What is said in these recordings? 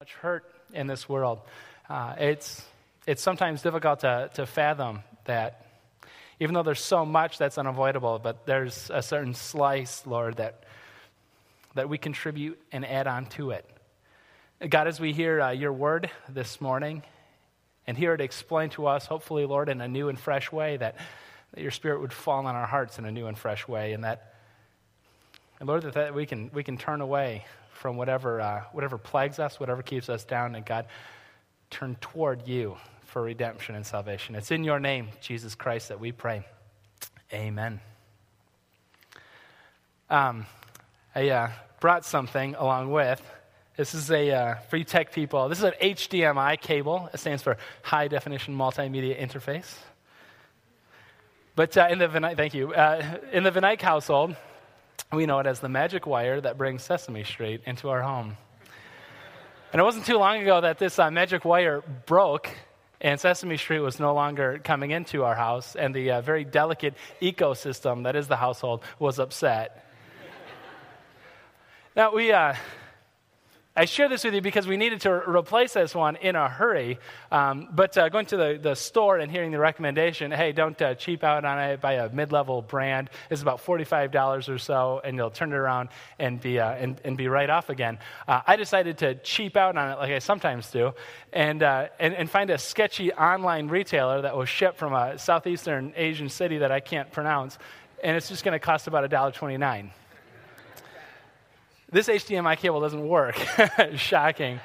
much hurt in this world. Uh, it's, it's sometimes difficult to, to fathom that even though there's so much that's unavoidable, but there's a certain slice, Lord, that, that we contribute and add on to it. God, as we hear uh, your word this morning and hear it explained to us, hopefully, Lord, in a new and fresh way, that, that your spirit would fall on our hearts in a new and fresh way, and that, and Lord, that, that we, can, we can turn away from whatever, uh, whatever plagues us, whatever keeps us down, and God, turn toward you for redemption and salvation. It's in your name, Jesus Christ, that we pray. Amen. Um, I uh, brought something along with. This is a, uh, for you tech people, this is an HDMI cable. It stands for High Definition Multimedia Interface. But uh, in the Venike, thank you. Uh, in the Venike household, we know it as the magic wire that brings Sesame Street into our home. And it wasn't too long ago that this uh, magic wire broke and Sesame Street was no longer coming into our house, and the uh, very delicate ecosystem that is the household was upset. now, we, uh, I share this with you because we needed to re- replace this one in a hurry. Um, but uh, going to the, the store and hearing the recommendation, hey, don't uh, cheap out on it, buy a mid level brand. It's about $45 or so, and you'll turn it around and be, uh, and, and be right off again. Uh, I decided to cheap out on it like I sometimes do and, uh, and, and find a sketchy online retailer that was shipped from a southeastern Asian city that I can't pronounce, and it's just going to cost about $1.29 this HDMI cable doesn't work. Shocking.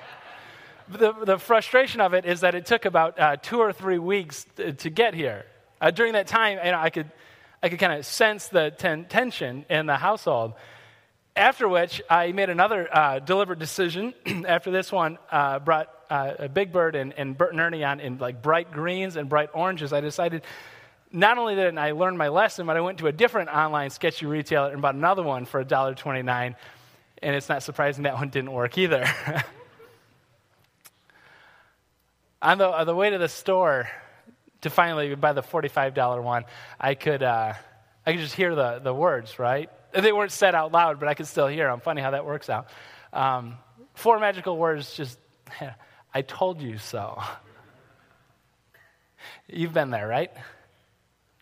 The, the frustration of it is that it took about uh, two or three weeks to, to get here. Uh, during that time, you know, I could, I could kind of sense the ten- tension in the household. After which, I made another uh, deliberate decision. After this one uh, brought uh, Big Bird and, and Bert and Ernie on in like bright greens and bright oranges, I decided not only did I learn my lesson, but I went to a different online sketchy retailer and bought another one for $1.29 and it's not surprising that one didn't work either. on, the, on the way to the store to finally buy the $45 one, I could, uh, I could just hear the, the words, right? They weren't said out loud, but I could still hear them. Funny how that works out. Um, four magical words just, I told you so. You've been there, right?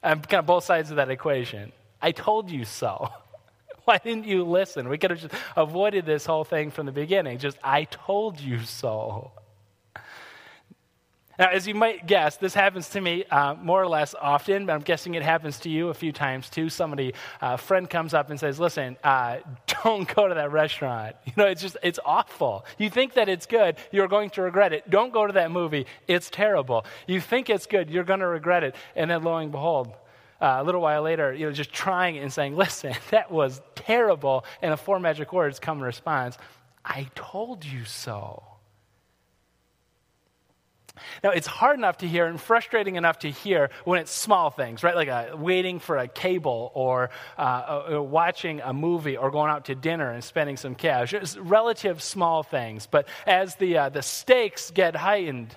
I'm kind of both sides of that equation. I told you so. Why didn't you listen? We could have just avoided this whole thing from the beginning. Just, I told you so. Now, as you might guess, this happens to me uh, more or less often, but I'm guessing it happens to you a few times too. Somebody, a uh, friend comes up and says, Listen, uh, don't go to that restaurant. You know, it's just, it's awful. You think that it's good, you're going to regret it. Don't go to that movie, it's terrible. You think it's good, you're going to regret it. And then lo and behold, uh, a little while later, you know, just trying it and saying, listen, that was terrible. And the four magic words come in response I told you so. Now, it's hard enough to hear and frustrating enough to hear when it's small things, right? Like a, uh, waiting for a cable or uh, watching a movie or going out to dinner and spending some cash. It's relative small things. But as the, uh, the stakes get heightened,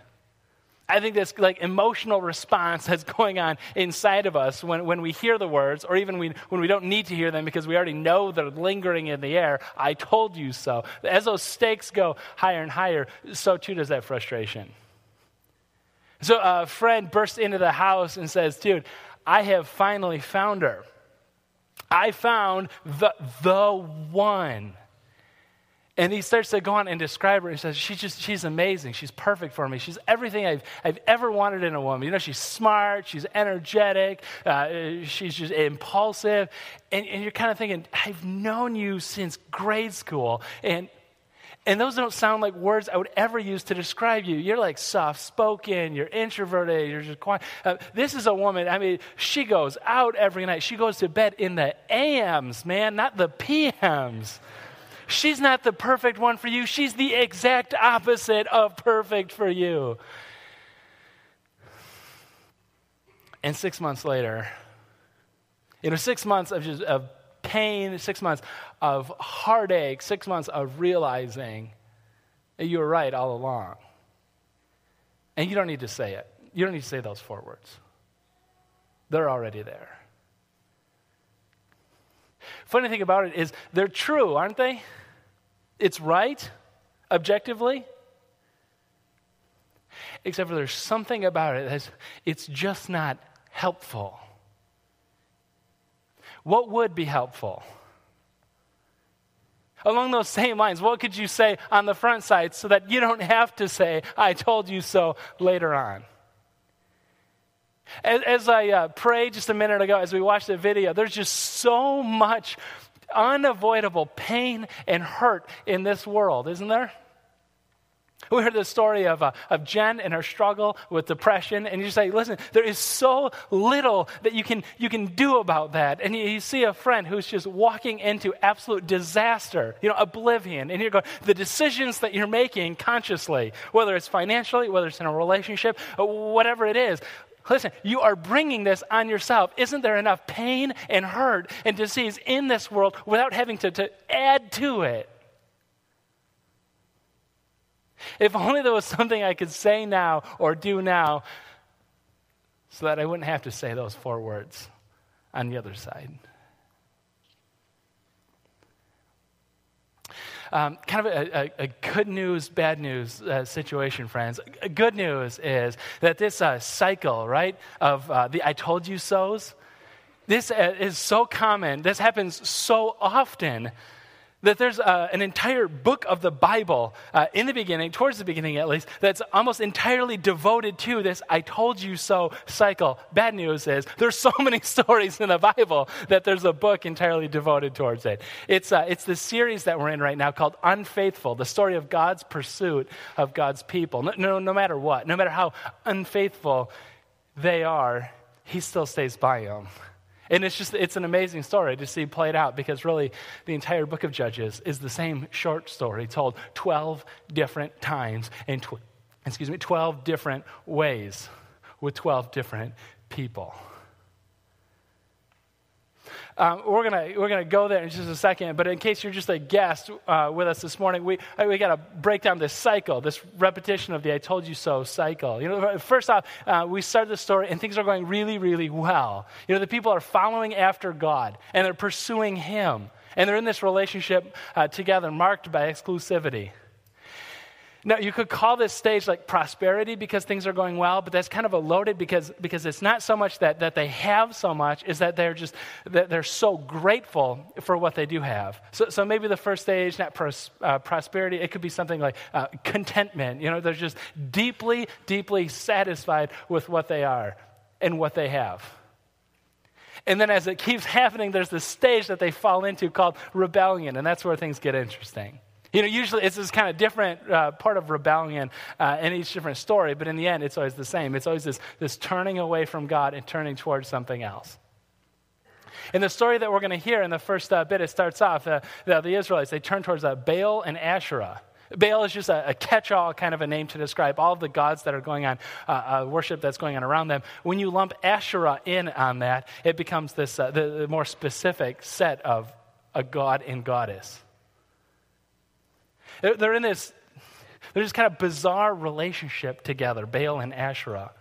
I think this like emotional response that's going on inside of us when, when we hear the words, or even we, when we don't need to hear them because we already know they're lingering in the air. I told you so. As those stakes go higher and higher, so too does that frustration. So a friend bursts into the house and says, Dude, I have finally found her. I found the, the one. And he starts to go on and describe her and says, she's just, she's amazing. She's perfect for me. She's everything I've, I've ever wanted in a woman. You know, she's smart, she's energetic, uh, she's just impulsive. And, and you're kind of thinking, I've known you since grade school. And, and those don't sound like words I would ever use to describe you. You're like soft spoken, you're introverted, you're just quiet. Uh, this is a woman, I mean, she goes out every night. She goes to bed in the AMs, man, not the PMs. She's not the perfect one for you. She's the exact opposite of perfect for you. And six months later, you know, six months of just of pain, six months of heartache, six months of realizing that you were right all along. And you don't need to say it. You don't need to say those four words. They're already there. Funny thing about it is they're true, aren't they? It's right, objectively. Except for there's something about it that's it's just not helpful. What would be helpful? Along those same lines, what could you say on the front side so that you don't have to say, I told you so later on? As, as I uh, prayed just a minute ago, as we watched the video, there's just so much unavoidable pain and hurt in this world, isn't there? We heard the story of, uh, of Jen and her struggle with depression, and you say, listen, there is so little that you can, you can do about that. And you, you see a friend who's just walking into absolute disaster, you know, oblivion. And you're going, the decisions that you're making consciously, whether it's financially, whether it's in a relationship, whatever it is, Listen, you are bringing this on yourself. Isn't there enough pain and hurt and disease in this world without having to, to add to it? If only there was something I could say now or do now so that I wouldn't have to say those four words on the other side. Um, kind of a, a, a, good news, bad news uh, situation, friends. Good news is that this uh, cycle, right, of uh, the I told you so's, this uh, is so common. This happens so often that there's uh, an entire book of the Bible uh, in the beginning, towards the beginning at least, that's almost entirely devoted to this I told you so cycle. Bad news is there's so many stories in the Bible that there's a book entirely devoted towards it. It's, uh, it's the series that we're in right now called Unfaithful, the story of God's pursuit of God's people. No, no, no matter what, no matter how unfaithful they are, He still stays by them. And it's just, it's an amazing story to see played out because really the entire book of Judges is the same short story told 12 different times in, tw- excuse me, 12 different ways with 12 different people. Um, we're going we're gonna go there in just a second, but in case you're just a guest uh, with us this morning, we, we got to break down this cycle, this repetition of the I told you so cycle. You know, first off, uh, we start the story and things are going really, really well. You know, the people are following after God and they're pursuing Him. And they're in this relationship uh, together marked by exclusivity. Now, you could call this stage like prosperity because things are going well, but that's kind of a loaded because, because it's not so much that, that they have so much, is that they're just that they're so grateful for what they do have. So, so maybe the first stage, not pros, uh, prosperity, it could be something like uh, contentment. You know, they're just deeply, deeply satisfied with what they are and what they have. And then as it keeps happening, there's this stage that they fall into called rebellion, and that's where things get interesting. You know, usually it's this kind of different uh, part of rebellion uh, in each different story, but in the end, it's always the same. It's always this, this turning away from God and turning towards something else. In the story that we're going to hear in the first uh, bit, it starts off uh, the, the, Israelites, they turn towards uh, Baal and Asherah. Baal is just a, a catch all kind of a name to describe all the gods that are going on, uh, uh, worship that's going on around them. When you lump Asherah in on that, it becomes this uh, the, the, more specific set of a god and goddess. They're, they're in this, they're just kind of bizarre relationship together, Baal and Asherah.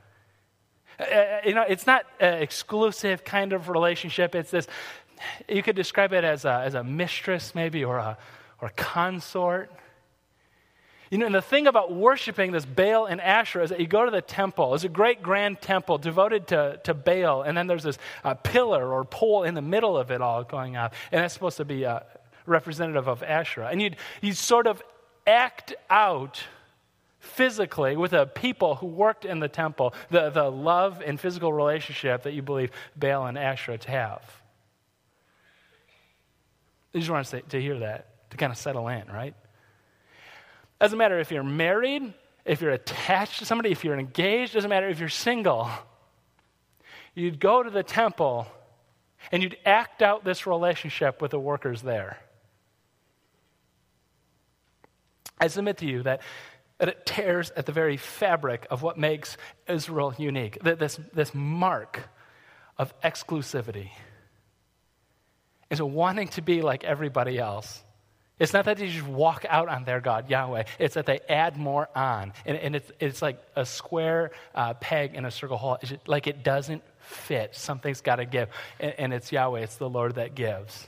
Uh, uh, you know, it's not an exclusive kind of relationship. It's this, you could describe it as a, as a mistress, maybe, or a, or a consort. You know, and the thing about worshiping this Baal and Asherah is that you go to the temple. It's a great grand temple devoted to, to Baal, and then there's this uh, pillar or pole in the middle of it all going up, and that's supposed to be uh, representative of Asherah. And you'd, you'd sort of act out physically with a people who worked in the temple the, the love and physical relationship that you believe Baal and Asherah to have. You just want to, to hear that, to kind of settle in, right? Doesn't matter if you're married, if you're attached to somebody, if you're engaged, doesn't matter if you're single. You'd go to the temple and you'd act out this relationship with the workers there. I submit to you that, that it tears at the very fabric of what makes Israel unique. This, this mark of exclusivity is wanting to be like everybody else. It's not that they just walk out on their God, Yahweh. It's that they add more on. And, and it's, it's like a square uh, peg in a circle hole. Just, like it doesn't fit. Something's got to give. And, and it's Yahweh, it's the Lord that gives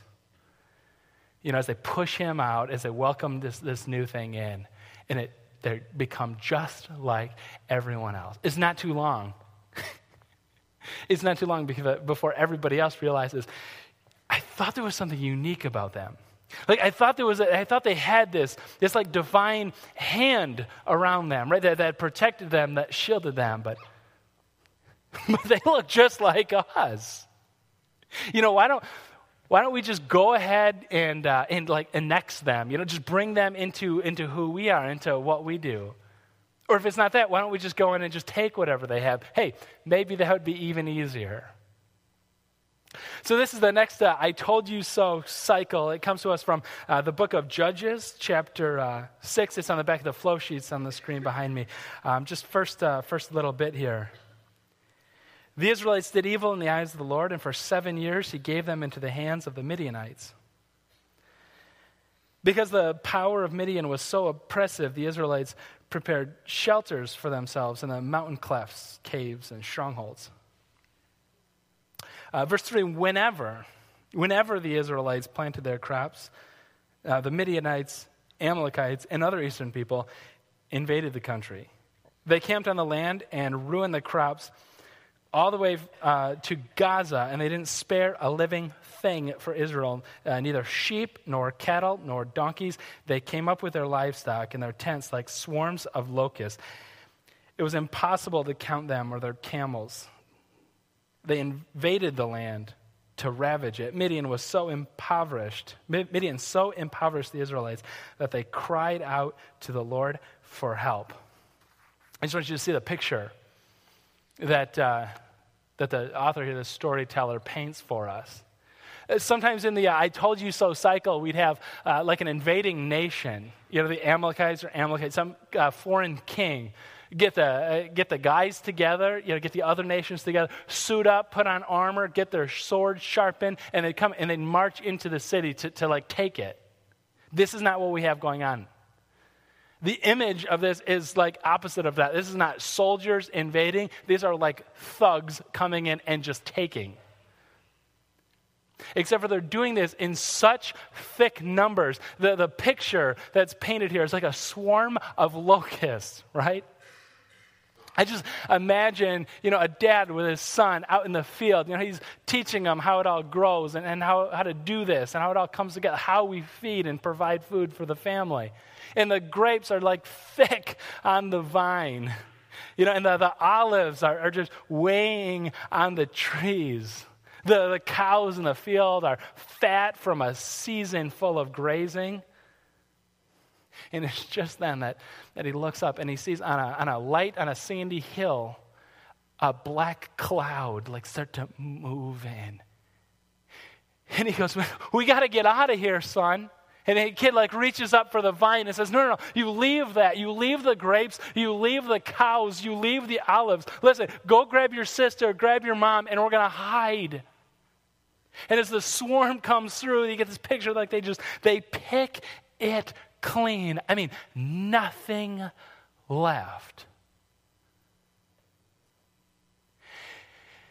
you know, as they push him out, as they welcome this, this new thing in, and it they become just like everyone else. It's not too long. it's not too long uh, before everybody else realizes, I thought there was something unique about them. Like I thought there was, a, I thought they had this, this like divine hand around them, right? That, that protected them, that shielded them, but, but they look just like us. You know, why don't, why don't we just go ahead and, uh, and like annex them, you know, just bring them into, into who we are, into what we do. Or if it's not that, why don't we just go in and just take whatever they have? Hey, maybe that would be even easier. So, this is the next uh, I told you so cycle. It comes to us from uh, the book of Judges, chapter uh, 6. It's on the back of the flow sheets on the screen behind me. Um, just first, uh, first little bit here. The Israelites did evil in the eyes of the Lord, and for seven years he gave them into the hands of the Midianites. Because the power of Midian was so oppressive, the Israelites prepared shelters for themselves in the mountain clefts, caves, and strongholds. Uh, verse 3 whenever, whenever the Israelites planted their crops, uh, the Midianites, Amalekites, and other eastern people invaded the country. They camped on the land and ruined the crops all the way uh, to Gaza, and they didn't spare a living thing for Israel, uh, neither sheep, nor cattle, nor donkeys. They came up with their livestock and their tents like swarms of locusts. It was impossible to count them or their camels. They invaded the land to ravage it. Midian was so impoverished, Midian so impoverished the Israelites that they cried out to the Lord for help. I just want you to see the picture that, uh, that the author here, the storyteller, paints for us. Uh, sometimes in the uh, I told you so cycle, we'd have uh, like an invading nation, you know, the Amalekites or Amalekites, some uh, foreign king get the, uh, get the guys together, you know, get the other nations together, suit up, put on armor, get their swords sharpened, and they come and they march into the city to, to like take it. This is not what we have going on. The image of this is like opposite of that. This is not soldiers invading. These are like thugs coming in and just taking. Except for they're doing this in such thick numbers. The, the picture that's painted here is like a swarm of locusts, right? I just imagine, you know, a dad with his son out in the field. You know, he's teaching him how it all grows and, and how, how to do this and how it all comes together, how we feed and provide food for the family. And the grapes are like thick on the vine. You know, and the, the olives are, are just weighing on the trees. The, the cows in the field are fat from a season full of grazing. And it's just then that, that he looks up and he sees on a, on a light, on a sandy hill, a black cloud like start to move in. And he goes, We got to get out of here, son. And the kid like reaches up for the vine and says, No, no, no, you leave that. You leave the grapes, you leave the cows, you leave the olives. Listen, go grab your sister, grab your mom, and we're to hide. And as the swarm comes through, you get this picture like they just, they pick it clean. I mean, nothing left.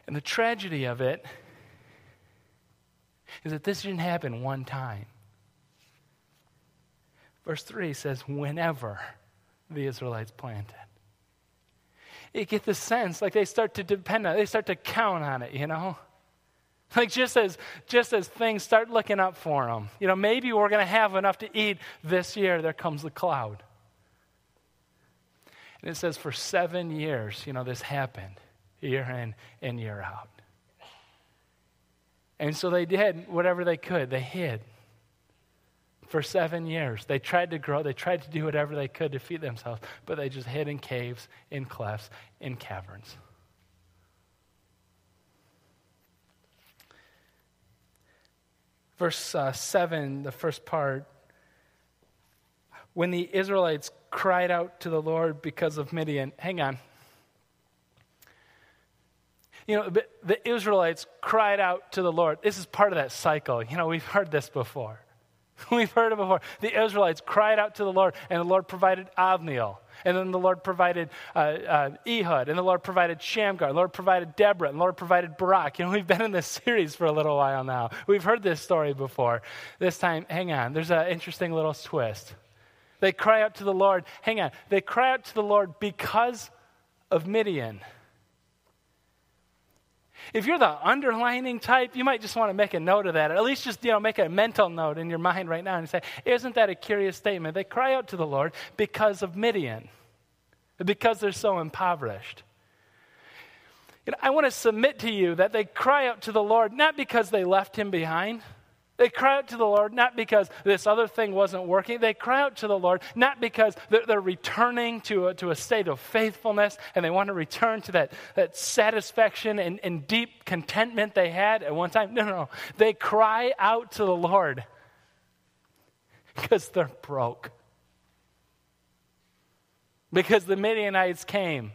And the tragedy of it is that this didn't happen one time. Verse 3 says, whenever the Israelites planted. You get the sense like they start to depend on it, they start to count on it, you know? Like just as just as things start looking up for them, you know, maybe we're going to have enough to eat this year. There comes the cloud, and it says for seven years, you know, this happened, year in and year out. And so they did whatever they could. They hid for seven years. They tried to grow. They tried to do whatever they could to feed themselves, but they just hid in caves, in clefts, in caverns. Verse uh, 7, the first part. When the Israelites cried out to the Lord because of Midian, hang on. You know, the Israelites cried out to the Lord. This is part of that cycle. You know, we've heard this before. We've heard it before. The Israelites cried out to the Lord, and the Lord provided Othniel. And then the Lord provided uh, uh, Ehud, and the Lord provided Shamgar, and the Lord provided Deborah, and the Lord provided Barak. You know, we've been in this series for a little while now. We've heard this story before. This time, hang on, there's an interesting little twist. They cry out to the Lord. Hang on. They cry out to the Lord because of Midian. If you're the underlining type, you might just want to make a note of that, or at least just you know make a mental note in your mind right now and say, "Isn't that a curious statement?" They cry out to the Lord because of Midian, because they're so impoverished. I want to submit to you that they cry out to the Lord not because they left him behind. They cry out to the Lord not because this other thing wasn't working. They cry out to the Lord not because they're, they're returning to a, to a state of faithfulness and they want to return to that, that satisfaction and, and deep contentment they had at one time. No, no, no. They cry out to the Lord because they're broke. Because the Midianites came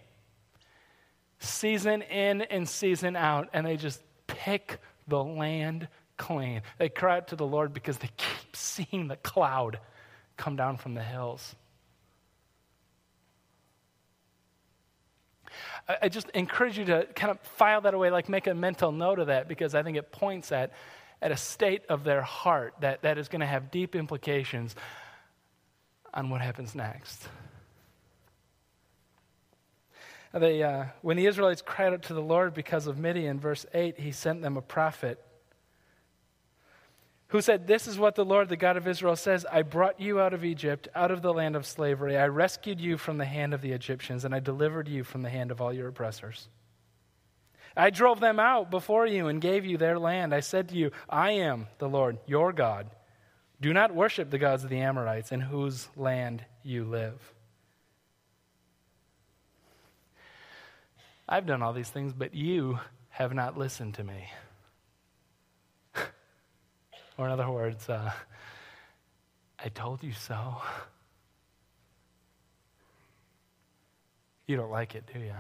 season in and season out, and they just pick the land clean. They cry out to the Lord because they keep seeing the cloud come down from the hills. I, just encourage you to kind of file that away, like make a mental note of that, because I think it points at, at a state of their heart that, that is going to have deep implications on what happens next. They, uh, when the Israelites cried out to the Lord because of Midian, verse 8, he sent them a prophet who said, This is what the Lord, the God of Israel, says I brought you out of Egypt, out of the land of slavery. I rescued you from the hand of the Egyptians, and I delivered you from the hand of all your oppressors. I drove them out before you and gave you their land. I said to you, I am the Lord, your God. Do not worship the gods of the Amorites in whose land you live. I've done all these things, but you have not listened to me. Or, in other words, uh, I told you so. You don't like it, do you?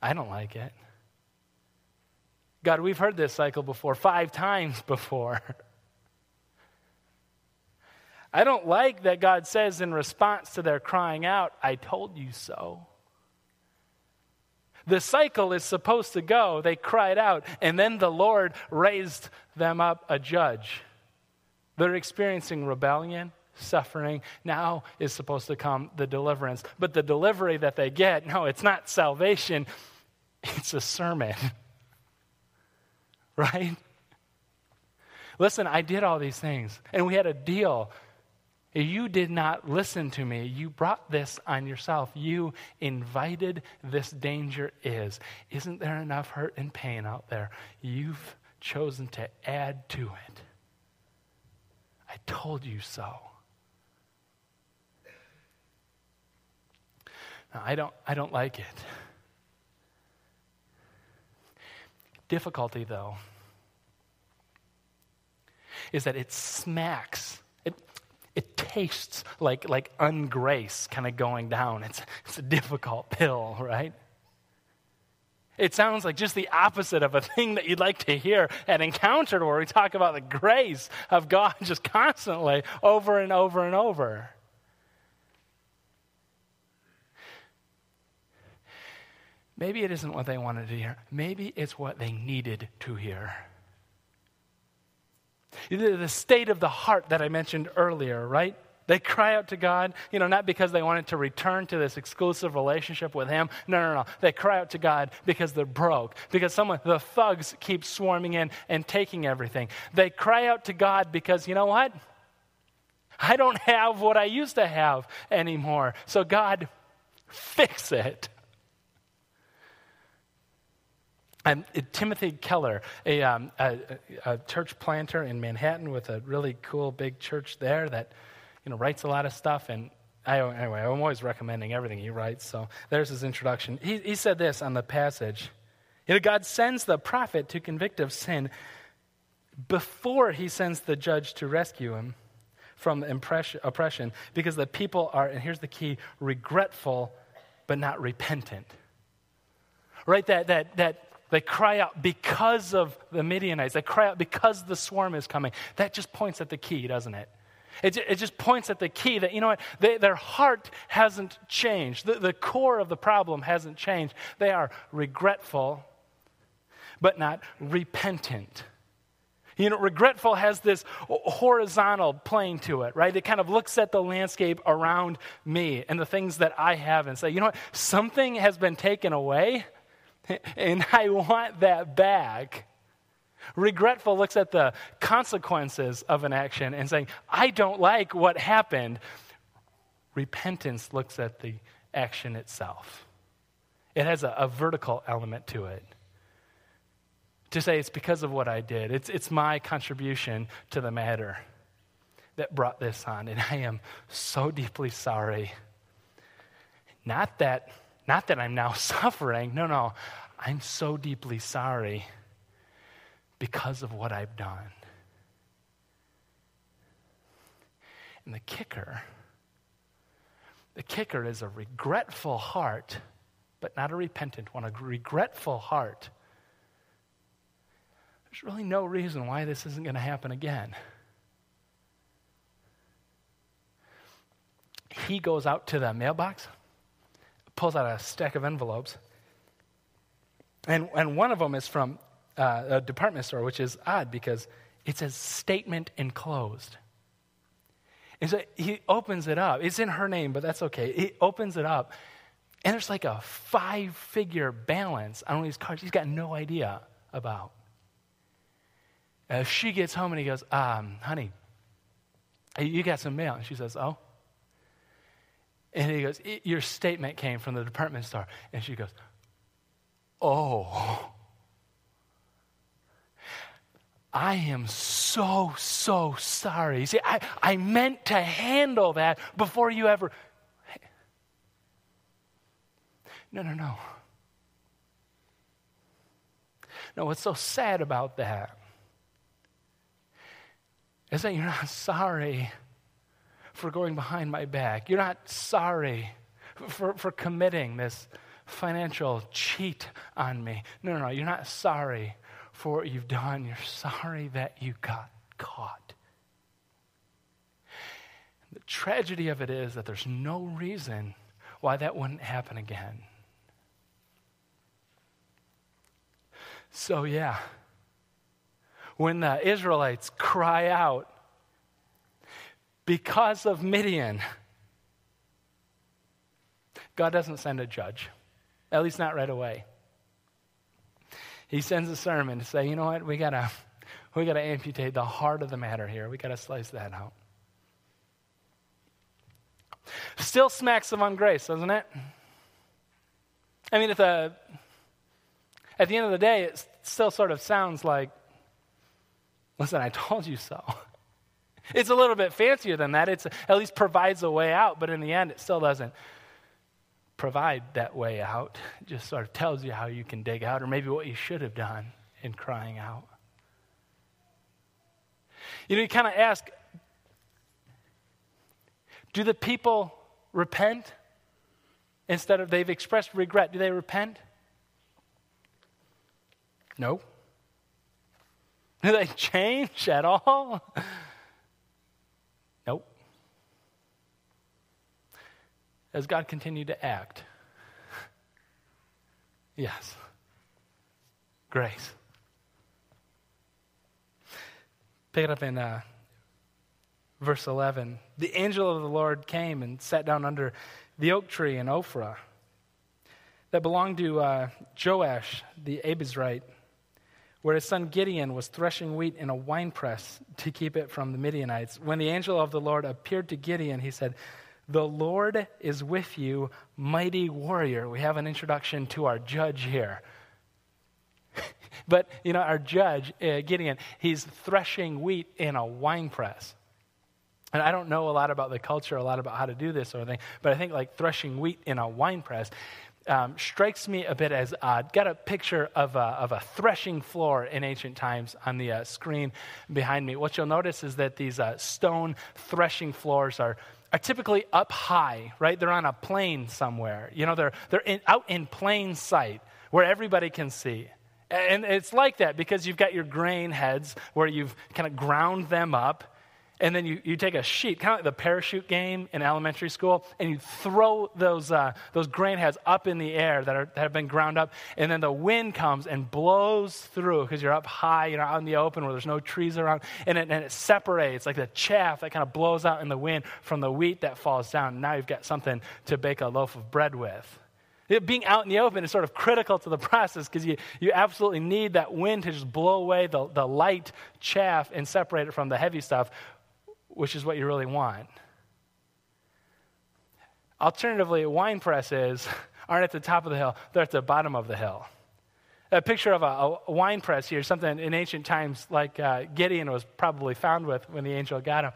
I don't like it. God, we've heard this cycle before, five times before. I don't like that God says in response to their crying out, I told you so. The cycle is supposed to go. They cried out, and then the Lord raised them up a judge. They're experiencing rebellion, suffering. Now is supposed to come the deliverance. But the delivery that they get, no, it's not salvation, it's a sermon. right? Listen, I did all these things, and we had a deal you did not listen to me. You brought this on yourself. You invited this danger is. Isn't there enough hurt and pain out there? You've chosen to add to it. I told you so. Now, I don't, I don't like it. Difficulty, though, is that it smacks it tastes like, like ungrace kind of going down. It's, it's a difficult pill, right? It sounds like just the opposite of a thing that you'd like to hear at Encounter, where we talk about the grace of God just constantly over and over and over. Maybe it isn't what they wanted to hear. Maybe it's what they needed to hear. The state of the heart that I mentioned earlier, right? They cry out to God, you know, not because they wanted to return to this exclusive relationship with Him. No, no, no. They cry out to God because they're broke, because someone, the thugs keep swarming in and taking everything. They cry out to God because, you know what? I don't have what I used to have anymore. So, God, fix it. And Timothy Keller, a, um, a, a, church planter in Manhattan with a really cool big church there that, you know, writes a lot of stuff. And I, anyway, I'm always recommending everything he writes. So there's his introduction. He, he said this on the passage. You know, God sends the prophet to convict of sin before he sends the judge to rescue him from oppression because the people are, and here's the key, regretful but not repentant. Right? That, that, that they cry out because of the Midianites. They cry out because the swarm is coming. That just points at the key, doesn't it? It, it just points at the key that, you know what, they, their heart hasn't changed. The, the core of the problem hasn't changed. They are regretful, but not repentant. You know, regretful has this horizontal plane to it, right? It kind of looks at the landscape around me and the things that I have and say, you know what? Something has been taken away and I want that back. Regretful looks at the consequences of an action and saying, I don't like what happened. Repentance looks at the action itself. It has a, a vertical element to it to say it's because of what I did. It's, it's my contribution to the matter that brought this on. And I am so deeply sorry. Not that, not that I'm now suffering. No, no. I'm so deeply sorry because of what I've done. And the kicker, the kicker is a regretful heart, but not a repentant one, a regretful heart there's really no reason why this isn't going to happen again. He goes out to the mailbox, pulls out a stack of envelopes, and, and one of them is from uh, a department store, which is odd because it says statement enclosed. And so he opens it up. It's in her name, but that's okay. He opens it up, and there's like a five figure balance on of these cards he's got no idea about. As she gets home and he goes, um, honey, you got some mail. And she says, oh. And he goes, your statement came from the department store. And she goes, oh. I am so, so sorry. See, I, I meant to handle that before you ever. No, no, no. No, what's so sad about that is that you're not sorry for going behind my back. You're not sorry for, for committing this financial cheat on me. No, no, no. You're not sorry for what you've done. You're sorry that you got caught. The tragedy of it is that there's no reason why that wouldn't happen again. So, yeah when the Israelites cry out because of Midian, God doesn't send a judge, at least not right away. He sends a sermon to say, you know what, we gotta, we gotta amputate the heart of the matter here. We gotta slice that out. Still smacks of ungrace, doesn't it? I mean, at the, at the end of the day, it still sort of sounds like Listen, I told you so. It's a little bit fancier than that. It at least provides a way out, but in the end, it still doesn't provide that way out. It just sort of tells you how you can dig out, or maybe what you should have done in crying out. You know, you kind of ask do the people repent instead of they've expressed regret? Do they repent? No. Do they change at all? As God continued to act? Yes. Grace. Pick it up in uh, verse 11. The angel of the Lord came and sat down under the oak tree in Ophrah that belonged to uh, Joash the Abiezrite where his son Gideon was threshing wheat in a winepress to keep it from the Midianites. When the angel of the Lord appeared to Gideon, he said, The Lord is with you, mighty warrior. We have an introduction to our judge here. but, you know, our judge, uh, Gideon, he's threshing wheat in a winepress. And I don't know a lot about the culture, a lot about how to do this or anything, but I think like threshing wheat in a winepress um, strikes me a bit as odd. Got a picture of a, of a threshing floor in ancient times on the uh, screen behind me. What you'll notice is that these uh, stone threshing floors are, are typically up high, right? They're on a plane somewhere. You know, they're, they're in, out in plain sight where everybody can see. And it's like that because you've got your grain heads where you've kind of ground them up and then you, you take a sheet, kind of like the parachute game in elementary school, and you throw those, uh, those grain heads up in the air that, are, that have been ground up, and then the wind comes and blows through because you're up high, you're out in the open where there's no trees around, and it, and it separates like the chaff that kind of blows out in the wind from the wheat that falls down. Now you've got something to bake a loaf of bread with. It, being out in the open is sort of critical to the process because you, you absolutely need that wind to just blow away the, the light chaff and separate it from the heavy stuff which is what you really want. Alternatively, wine presses aren't at the top of the hill, they're at the bottom of the hill. A picture of a, a wine press here, something in ancient times like uh, Gideon was probably found with when the angel got him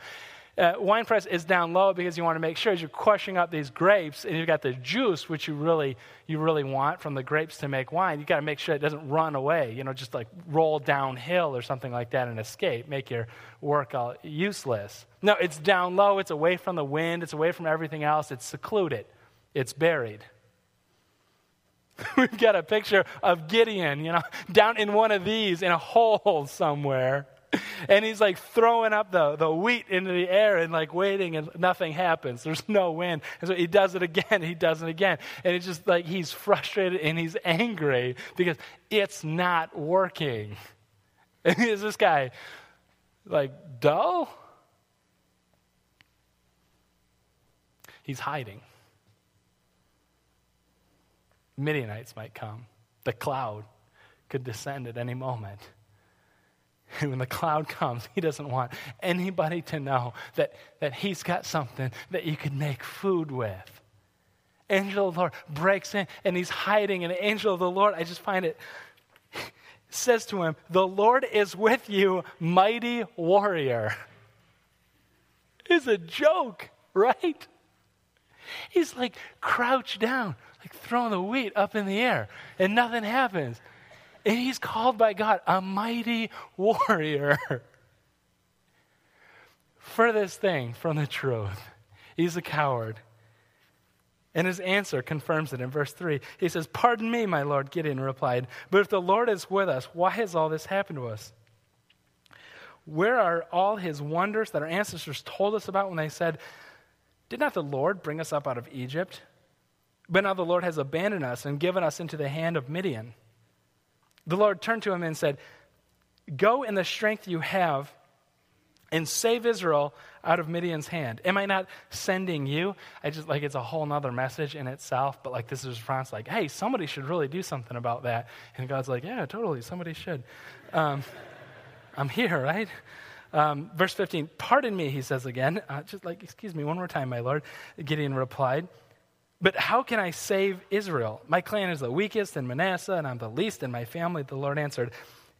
uh, wine press is down low because you want to make sure as you're crushing up these grapes and you've got the juice, which you really, you really want from the grapes to make wine, you've got to make sure it doesn't run away, you know, just like roll downhill or something like that and escape, make your work all useless. No, it's down low, it's away from the wind, it's away from everything else, it's secluded, it's buried. We've got a picture of Gideon, you know, down in one of these in a hole somewhere and he's like throwing up the, the wheat into the air and like waiting and nothing happens. There's no wind. And so he does it again, he does it again. And it's just like he's frustrated and he's angry because it's not working. And is this guy like dull? He's hiding. Midianites might come. The cloud could descend at any moment. And when the cloud comes, he doesn't want anybody to know that, that he's got something that you could make food with. Angel of the Lord breaks in and he's hiding. And the angel of the Lord, I just find it, says to him, The Lord is with you, mighty warrior. It's a joke, right? He's like crouched down, like throwing the wheat up in the air, and nothing happens. And he's called by God a mighty warrior. Furthest thing from the truth. He's a coward. And his answer confirms it in verse 3. He says, Pardon me, my Lord, Gideon replied, but if the Lord is with us, why has all this happened to us? Where are all his wonders that our ancestors told us about when they said, Did not the Lord bring us up out of Egypt? But now the Lord has abandoned us and given us into the hand of Midian. The Lord turned to him and said, Go in the strength you have and save Israel out of Midian's hand. Am I not sending you? I just like it's a whole nother message in itself, but like this is response like, hey, somebody should really do something about that. And God's like, yeah, totally, somebody should. Um, I'm here, right? Um, verse 15, pardon me, he says again. Uh, just like, excuse me, one more time, my Lord. Gideon replied, but how can I save Israel? My clan is the weakest in Manasseh, and I'm the least in my family. The Lord answered,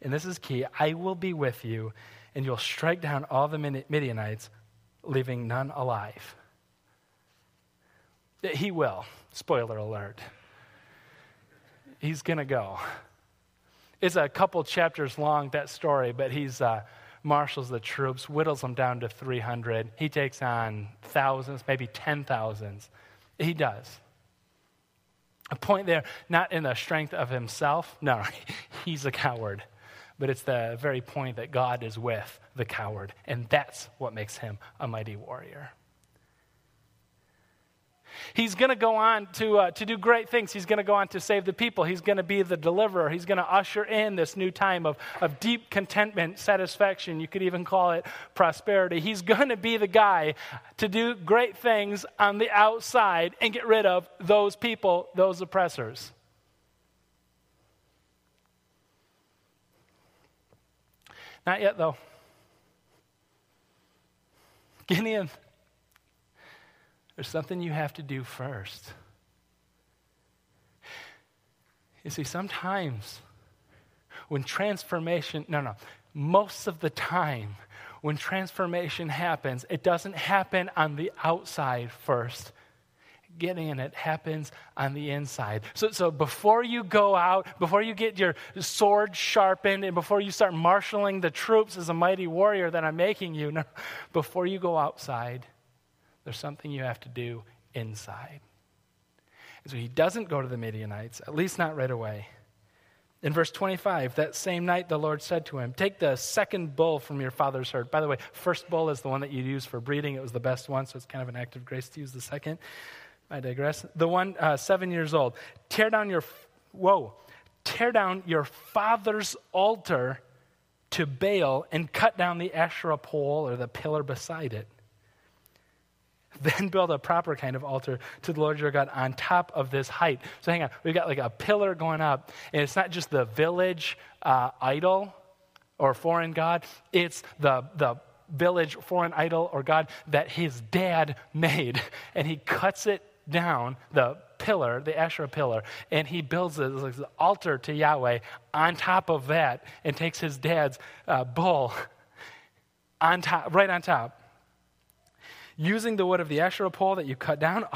and this is key I will be with you, and you'll strike down all the Midianites, leaving none alive. He will. Spoiler alert. He's going to go. It's a couple chapters long, that story, but he's. Uh, marshals the troops, whittles them down to 300. He takes on thousands, maybe 10,000s. He does. A point there, not in the strength of himself. No, he's a coward. But it's the very point that God is with the coward. And that's what makes him a mighty warrior. He's going to go on to, uh, to do great things. He's going to go on to save the people. He's going to be the deliverer. He's going to usher in this new time of, of deep contentment, satisfaction. You could even call it prosperity. He's going to be the guy to do great things on the outside and get rid of those people, those oppressors. Not yet, though. Gideon there's something you have to do first. You see, sometimes when transformation, no, no, most of the time, when transformation happens, it doesn't happen on the outside first. Getting in it happens on the inside. So, so before you go out, before you get your sword sharpened, and before you start marshaling the troops as a mighty warrior that I'm making you, no, before you go outside, there's something you have to do inside. And so he doesn't go to the Midianites, at least not right away. In verse 25, that same night the Lord said to him, Take the second bull from your father's herd. By the way, first bull is the one that you use for breeding. It was the best one, so it's kind of an act of grace to use the second. I digress. The one uh, seven years old. Tear down your, whoa, tear down your father's altar to Baal and cut down the Asherah pole or the pillar beside it. Then build a proper kind of altar to the Lord your God on top of this height. So hang on, we've got like a pillar going up, and it's not just the village uh, idol or foreign god, it's the, the village foreign idol or god that his dad made. And he cuts it down, the pillar, the Asherah pillar, and he builds an altar to Yahweh on top of that and takes his dad's uh, bull on top, right on top using the wood of the Asherah pole that you cut down,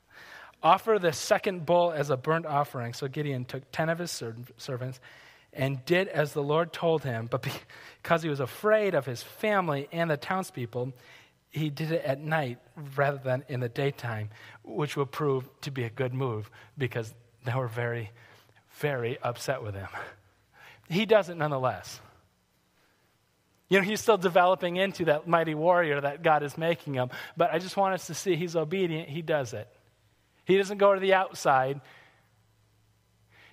offer the second bull as a burnt offering. So Gideon took 10 of his servants and did as the Lord told him. But because he was afraid of his family and the townspeople, he did it at night rather than in the daytime, which will prove to be a good move because they were very, very upset with him. He does it nonetheless. You know, he's still developing into that mighty warrior that God is making him. But I just want us to see he's obedient. He does it. He doesn't go to the outside,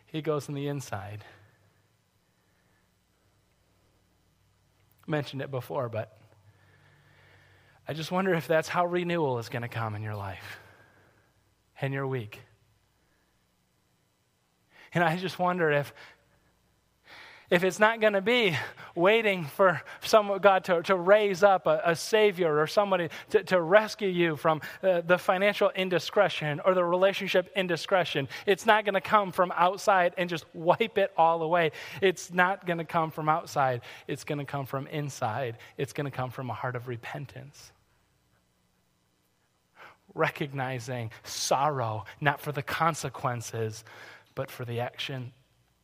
he goes on the inside. I mentioned it before, but I just wonder if that's how renewal is going to come in your life and your week. And I just wonder if if it's not going to be waiting for some God to, to raise up a, a Savior or somebody to, to rescue you from uh, the financial indiscretion or the relationship indiscretion, it's not going to come from outside and just wipe it all away. It's not going to come from outside, it's going to come from inside. It's going to come from a heart of repentance. Recognizing sorrow, not for the consequences, but for the action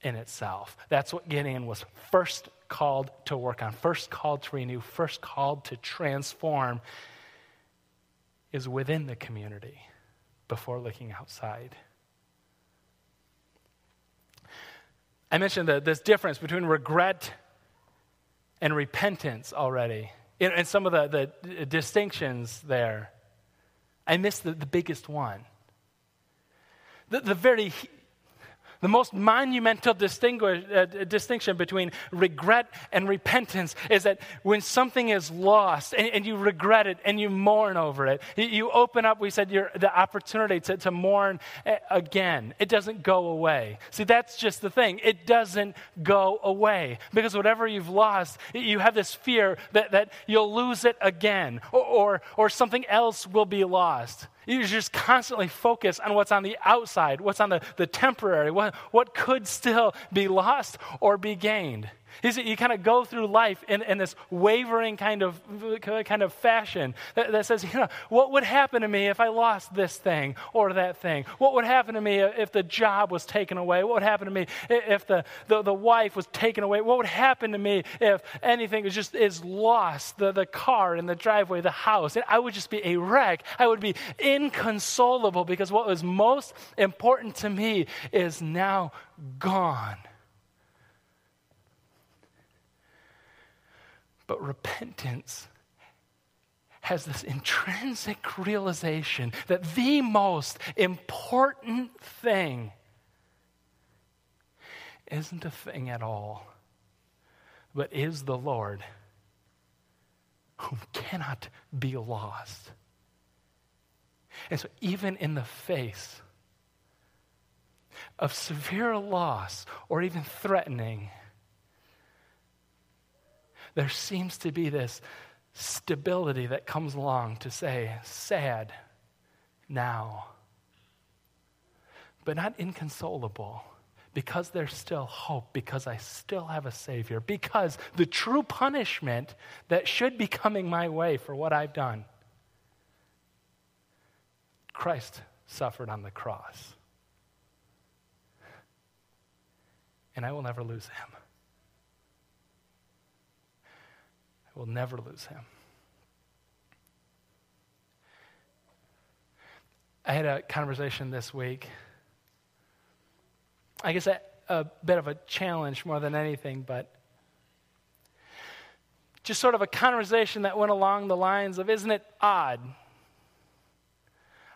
in itself. That's what Gideon was first called to work on, first called to renew, first called to transform, is within the community before looking outside. I mentioned the, this difference between regret and repentance already, and some of the, the distinctions there. I missed the, the biggest one. The, the very the most monumental uh, distinction between regret and repentance is that when something is lost and, and you regret it and you mourn over it, you, open up, we said, the opportunity to, to mourn uh, again. It doesn't go away. See, that's just the thing. It doesn't go away because whatever you've lost, you have this fear that, that you'll lose it again or, or, or something else will be lost. You just constantly focus on what's on the outside, what's on the, the temporary, what, what could still be lost or be gained. See, you kind of go through life in, in this wavering kind of, kind of fashion that, that, says, you know, what would happen to me if I lost this thing or that thing? What would happen to me if the job was taken away? What would happen to me if the, the, the wife was taken away? What would happen to me if anything is just is lost? The, the car in the driveway, the house. I would just be a wreck. I would be inconsolable because what was most important to me is now gone. But repentance has this intrinsic realization that the most important thing isn't a thing at all, but is the Lord whom cannot be lost. And so, even in the face of severe loss or even threatening, there seems to be this stability that comes along to say, sad now, but not inconsolable. Because there's still hope, because I still have a Savior, because the true punishment that should be coming my way for what I've done, Christ suffered on the cross. And I will never lose him. Will never lose him. I had a conversation this week. I guess a bit of a challenge more than anything, but just sort of a conversation that went along the lines of Isn't it odd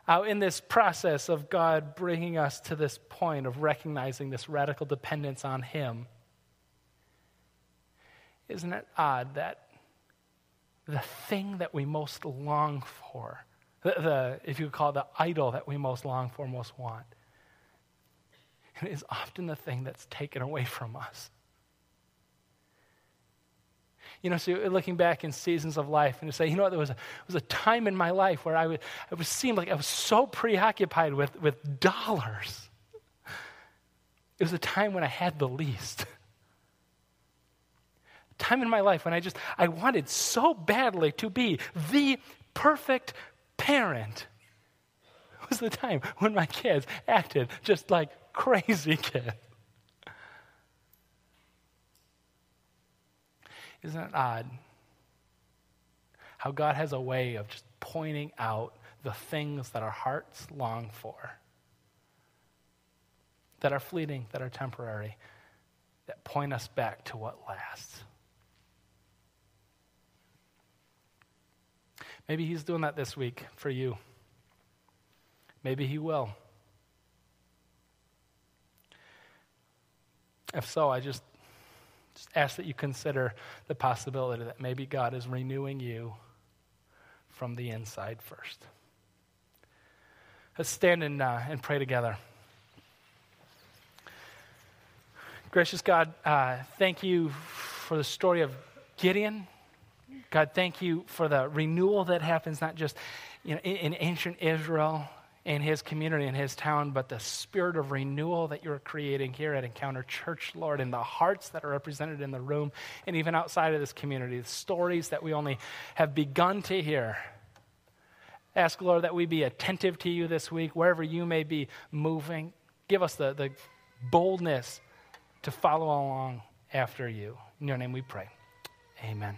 how, in this process of God bringing us to this point of recognizing this radical dependence on Him, isn't it odd that the thing that we most long for, the, the, if you call it the idol that we most long for, most want, is often the thing that's taken away from us. You know, so looking back in seasons of life and to say, you know what, there was a, was a time in my life where I would, it would seem like I was so preoccupied with, with dollars. It was a time when I had the least. Time in my life when I just, I wanted so badly to be the perfect parent. It was the time when my kids acted just like crazy kids. Isn't it odd how God has a way of just pointing out the things that our hearts long for, that are fleeting, that are temporary, that point us back to what lasts? Maybe He's doing that this week for you. Maybe He will. If so, I just just ask that you consider the possibility that maybe God is renewing you from the inside first. Let's stand and, uh, and pray together. Gracious God, uh, thank you for the story of Gideon. God, thank you for the renewal that happens not just you know, in, in ancient Israel, in his community, in his town, but the spirit of renewal that you're creating here at Encounter Church, Lord, in the hearts that are represented in the room and even outside of this community, the stories that we only have begun to hear. Ask, Lord, that we be attentive to you this week, wherever you may be moving. Give us the, the boldness to follow along after you. In your name we pray. Amen.